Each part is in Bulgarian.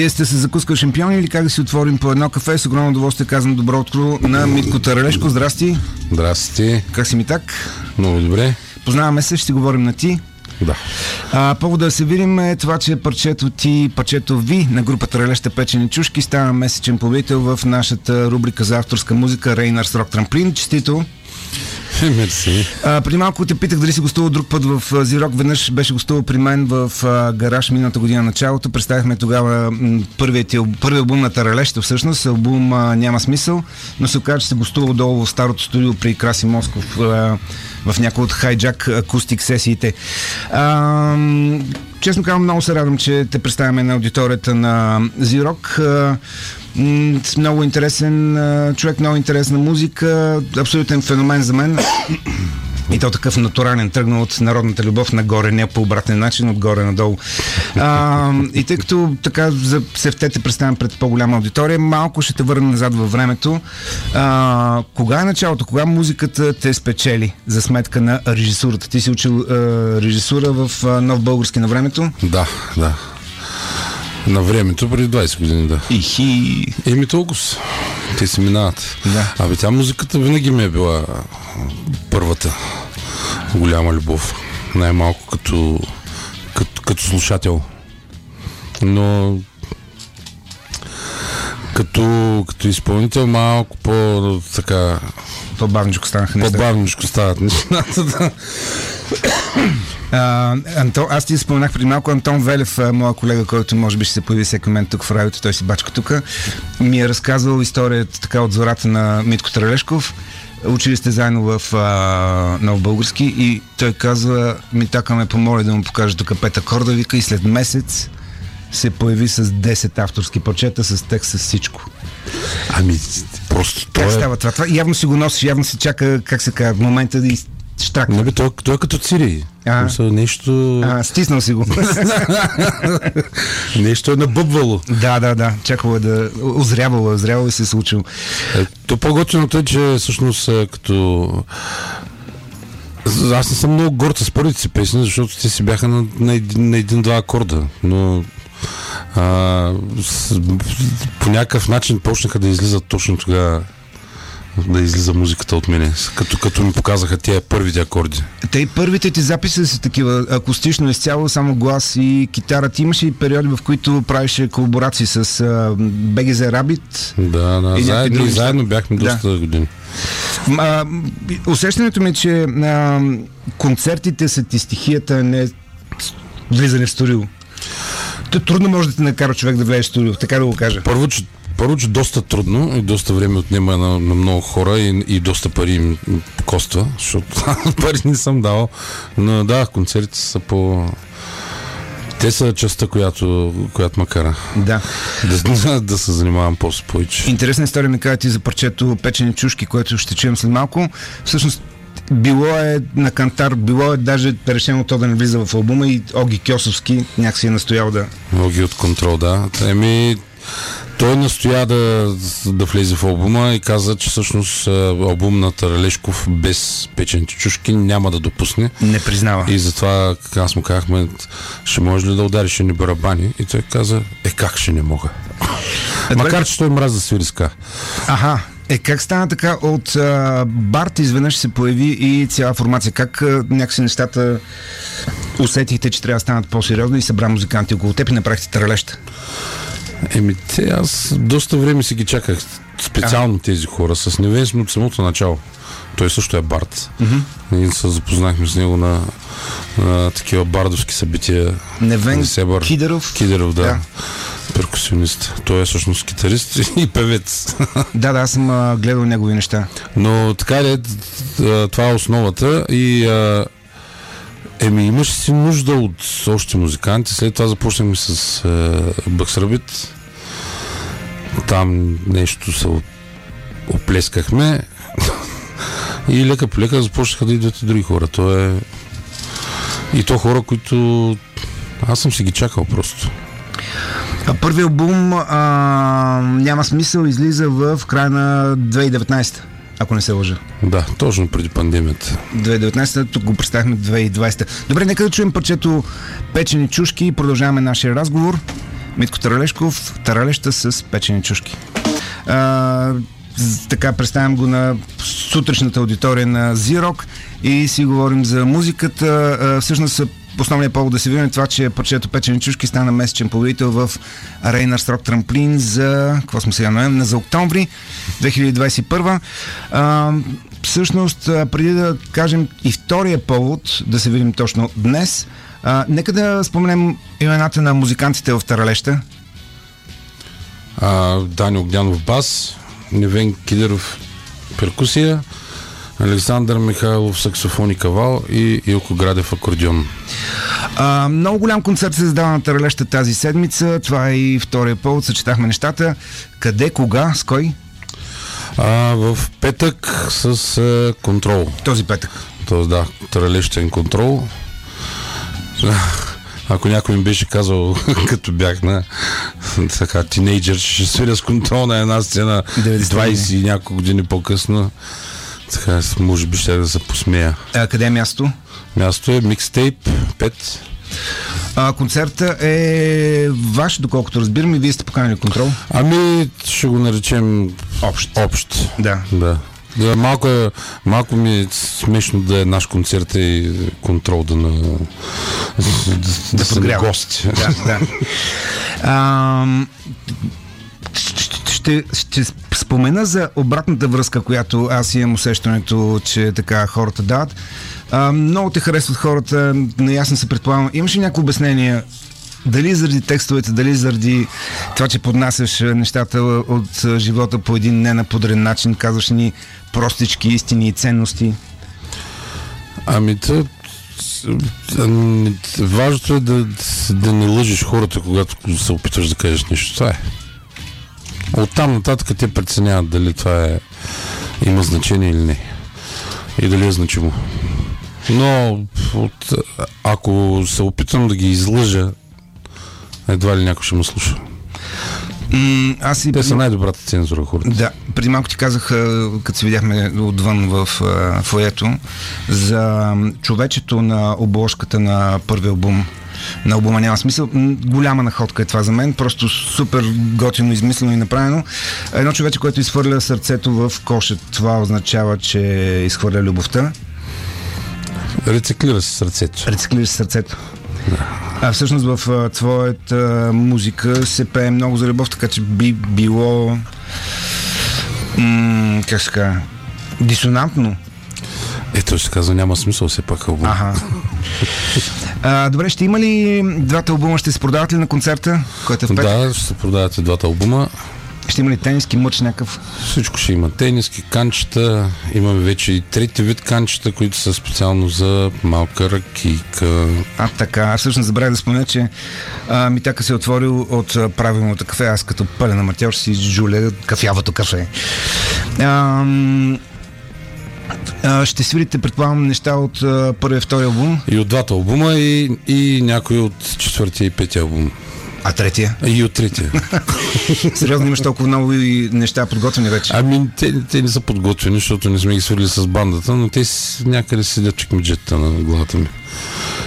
Вие сте се закускал шампиони или как да си отворим по едно кафе? С огромно удоволствие казвам добро утро на Митко Таралешко. Здрасти. Здрасти. Как си ми так? Много добре. Познаваме се, ще си говорим на ти. Да. А, повода да се видим е това, че парчето ти, парчето ви на групата Релеща печени чушки става месечен победител в нашата рубрика за авторска музика Рейнарс Рок Трамплин. Честито! Мерси. А, преди малко те питах дали си гостувал друг път в Зирок. Веднъж беше гостувал при мен в а, гараж миналата година началото. Представихме тогава първият, първият албум на Таралеща, всъщност. Албум а, няма смисъл, но се оказа, че се гостувал долу в старото студио при Краси Москов а, в някои от хайджак акустик сесиите. А, честно казвам, много се радвам, че те представяме на аудиторията на Зирок. С много интересен човек, много интересна музика, абсолютен феномен за мен. И то такъв натурален, тръгнал от народната любов нагоре, не по обратен начин, отгоре надолу. А, и тъй като така за сефтете представям пред по-голяма аудитория, малко ще те върна назад във времето. А, кога е началото? Кога музиката те спечели за сметка на режисурата? Ти си учил а, режисура в а, Нов Български на времето? Да, да. На времето, преди 20 години, да. Ихи. Еми толкова. Те си минават. Да. Абе, тя музиката винаги ми е била първата голяма любов. Най-малко като, като, като слушател. Но като, като изпълнител малко по така По-бавничко станаха нещата. по-бавничко стават нещата. Да. А, Антон, аз ти споменах преди малко Антон Велев, моя колега, който може би ще се появи всеки момент тук в радиото, той си бачка тук, ми е разказвал историята така от зората на Митко Тралешков. Учили сте заедно в а, Нов Български и той казва, ми така ме помоли да му покажа тук пет акорда, вика и след месец се появи с 10 авторски парчета с текст с всичко. Ами, просто той Как е... става това? това? Явно си го носиш, явно си чака, как се казва, момента да изштракне. Нали, той, той е като Цири. А. Мисъл, нещо, А, стиснал си го. нещо е набъбвало. Да, да, да. Чакало е да. Озрявало, е, озрявало и се е случило. Е, То по-готиното е, че всъщност като... Аз не съм много горд с първите си песни, защото те си бяха на, на, един, на един-два акорда, но а, с, по някакъв начин почнаха да излизат точно тогава да излиза музиката от мене, като, като ми показаха тия първите акорди. Те и първите ти записи са такива акустично изцяло, само глас и китара. Ти имаше и периоди, в които правеше колаборации с BGZ Rabbit. Да, да, И заедно, други заедно бяхме Да. доста години. А, усещането ми е, че а, концертите са ти стихията, не влизане в студио. Трудно може да те накара човек да влезе в студио, така да го кажа. Първо, че, първо, че доста трудно и доста време отнема на, на много хора и, и доста пари им коства, защото пари не съм дал. Но да, концертите са по... Те са частта, която, която ма кара Да. да, да се занимавам по повече. Интересна история ми каза ти за парчето Печени чушки, което ще чуем след малко. Всъщност, било е на кантар, било е даже решено то да не влиза в албума и Оги Кьосовски някакси е настоял да... Ноги от контрол, да. Еми, той настоя да, да влезе в албума и каза, че всъщност а, албум на Таралешков без печените чушки няма да допусне. Не признава. И затова аз му казахме, ще може ли да удариш ни барабани? И той каза, е как ще не мога. Макар, че той мрази да свири ска. Аха. Е, как стана така? От а, Барт изведнъж се появи и цяла формация. Как а, някакси нещата усетихте, че трябва да станат по-сериозно и събра музиканти около теб и направихте тралеща? Еми, те, аз доста време си ги чаках. Специално тези хора. С Невен сме от самото начало. Той също е бард. Mm-hmm. И се запознахме с него на, на такива бардовски събития. Невен Несебър. Кидеров. Кидеров, да. Да. Перкусионист. Той е всъщност китарист и певец. Да, да, аз съм а, гледал негови неща. Но така е, това е основата и а, еми имаше си нужда от още музиканти. След това започнахме с а, Бъксрабит. Там нещо се оплескахме и лека по лека започнаха да идват и други хора. То е и то хора, които аз съм си ги чакал просто. А първият албум а, няма смисъл, излиза в края на 2019, ако не се лъжа. Да, точно преди пандемията. 2019, тук го представихме 2020. Добре, нека да чуем парчето Печени чушки и продължаваме нашия разговор. Митко Таралешков, Таралеща с печени чушки. А, така представям го на сутрешната аудитория на Зирок и си говорим за музиката. А, всъщност основният повод да се видим е това, че парчето Печени чушки стана месечен победител в Рейнар Строк Трамплин за, какво сме сега, ноември, за октомври 2021. А, всъщност, преди да кажем и втория повод, да се видим точно днес, а, нека да споменем имената на музикантите в Таралеща. А, Дани Огнянов бас, Невен Кидеров перкусия, Александър Михайлов саксофон и кавал и Илко Градев акордион. А, много голям концерт се задава на Таралеща тази седмица. Това е и втория повод. Съчетахме нещата. Къде, кога, с кой? А, в петък с а, контрол. Този петък. Тоест, да, Таралещен контрол. Ако някой ми беше казал, като бях на така тинейджър, че ще свиря с контрол на една сцена 20 и няколко години по-късно, така, може би ще да се посмея. А, къде е място? Място е микстейп 5. А, концерта е ваш, доколкото разбирам, и вие сте поканали контрол. Ами, ще го наречем Общ. общ. Да. Да. Да, малко, е, малко ми е смешно да е наш концерт и контрол да, на, да, да са подгрява. гости. Да, да. А, ще, ще спомена за обратната връзка, която аз имам усещането, че така хората дават. А, много те харесват хората, наясно се предполагам. Имаш ли някакво обяснение дали заради текстовете, дали заради това, че поднасяш нещата от живота по един ненаподрен начин, казваш ни простички истини и ценности? Ами, тъ, важното е да, да не лъжиш хората, когато се опитваш да кажеш нещо. Това е. Оттам нататък те преценяват дали това е, има значение или не. И дали е значимо. Но от, ако се опитам да ги излъжа, едва ли някой ще ме слуша. М, аз и Те са най-добрата цензура хората. Да, преди малко ти казах, като се видяхме отвън в фоето, за човечето на обложката на първи албум. На албума няма смисъл. Голяма находка е това за мен. Просто супер готино, измислено и направено. Едно човече, което изхвърля сърцето в коша. Това означава, че изхвърля любовта. Рециклира се сърцето. Рециклираш сърцето. А всъщност в твоята музика се пее много за любов, така че би било м- как се дисонантно. Ето ще казва, няма смисъл все пак албум. Ага. А, добре, ще има ли двата албума, ще се продават ли на концерта, който е в петък? Да, ще се продават и двата албума. Ще има ли тениски, мъч някакъв? Всичко ще има. Тениски, канчета. Имаме вече и трети вид канчета, които са специално за малка ракийка. А, така. Аз всъщност забравях да спомена, че а, Митака се е отворил от а, правилното кафе. Аз като пълен аматьор си жуля кафявото кафе. А, а, ще свирите, предполагам, неща от а, първия и втория албум. И от двата албума и, и някой от четвъртия и петия албум. А третия? И от третия. Сериозно имаш толкова много и неща подготвени вече. Ами те, те не са подготвени, защото не сме ги свърли с бандата, но те някъде седят чекмеджета на главата ми.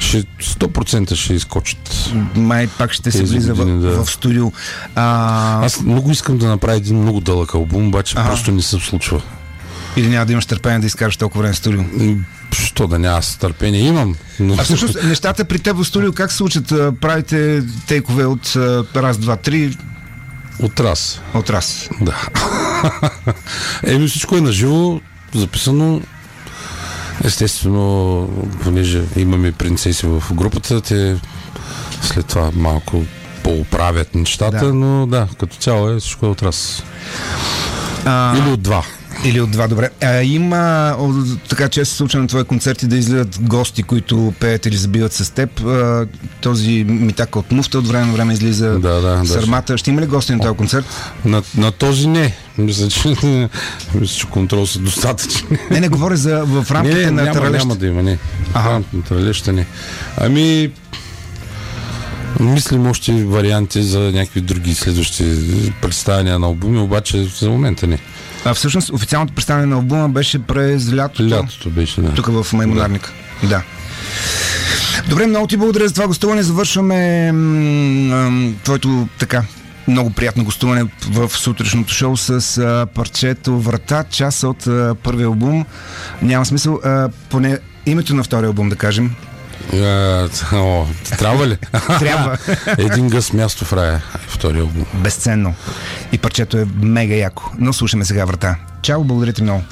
Ще, 100% ще изкочат. Май пак ще се влиза години, в, да. в студио. А, Аз много искам да направя един много дълъг албум, обаче Ага. просто не се случва. Или няма да имаш търпение да изкараш толкова време в студио. Що да няма аз търпение? Имам. Но... А всъщност нещата при теб в студио как се случат? Правите тейкове от раз, два, три От раз. от раз. Да. Еми всичко е наживо, записано. Естествено, понеже имаме принцеси в групата, те след това малко поуправят нещата, Да. но да, като цяло е всичко е от раз. А, Или от два. Или от два, добре. А, има така често се случва на твои концерти да излизат гости, които пеят или забиват с теб. А, този митака от муфта от време на време излиза Да, да, да. сърмата. Ще има ли гости на този концерт? На, на този не. Мисля, че, мисля, че контрол са достатъчни. Не, не говоря за в рамките не, на няма, Таралещ. няма да има, не. Ага. На Таралеща не. Ами, мислим още варианти за някакви други следващи представяния на албуми, обаче за момента не. А, всъщност официалното представяне на албума беше през лятото. Лятото беше, да. Тук в Маймонарника. Да. Добре, много ти благодаря за това гостуване. Завършваме твоето така много приятно гостуване в сутрешното шоу с а, парчето Врата, част от а, първия албум. Няма смисъл, а, поне името на втория албум да кажем. О, трябва ли? Трябва. Един гъс място в рая. Втория албум. Безценно. И парчето е мега яко. Но слушаме сега Врата. Чао, благодаря ти много.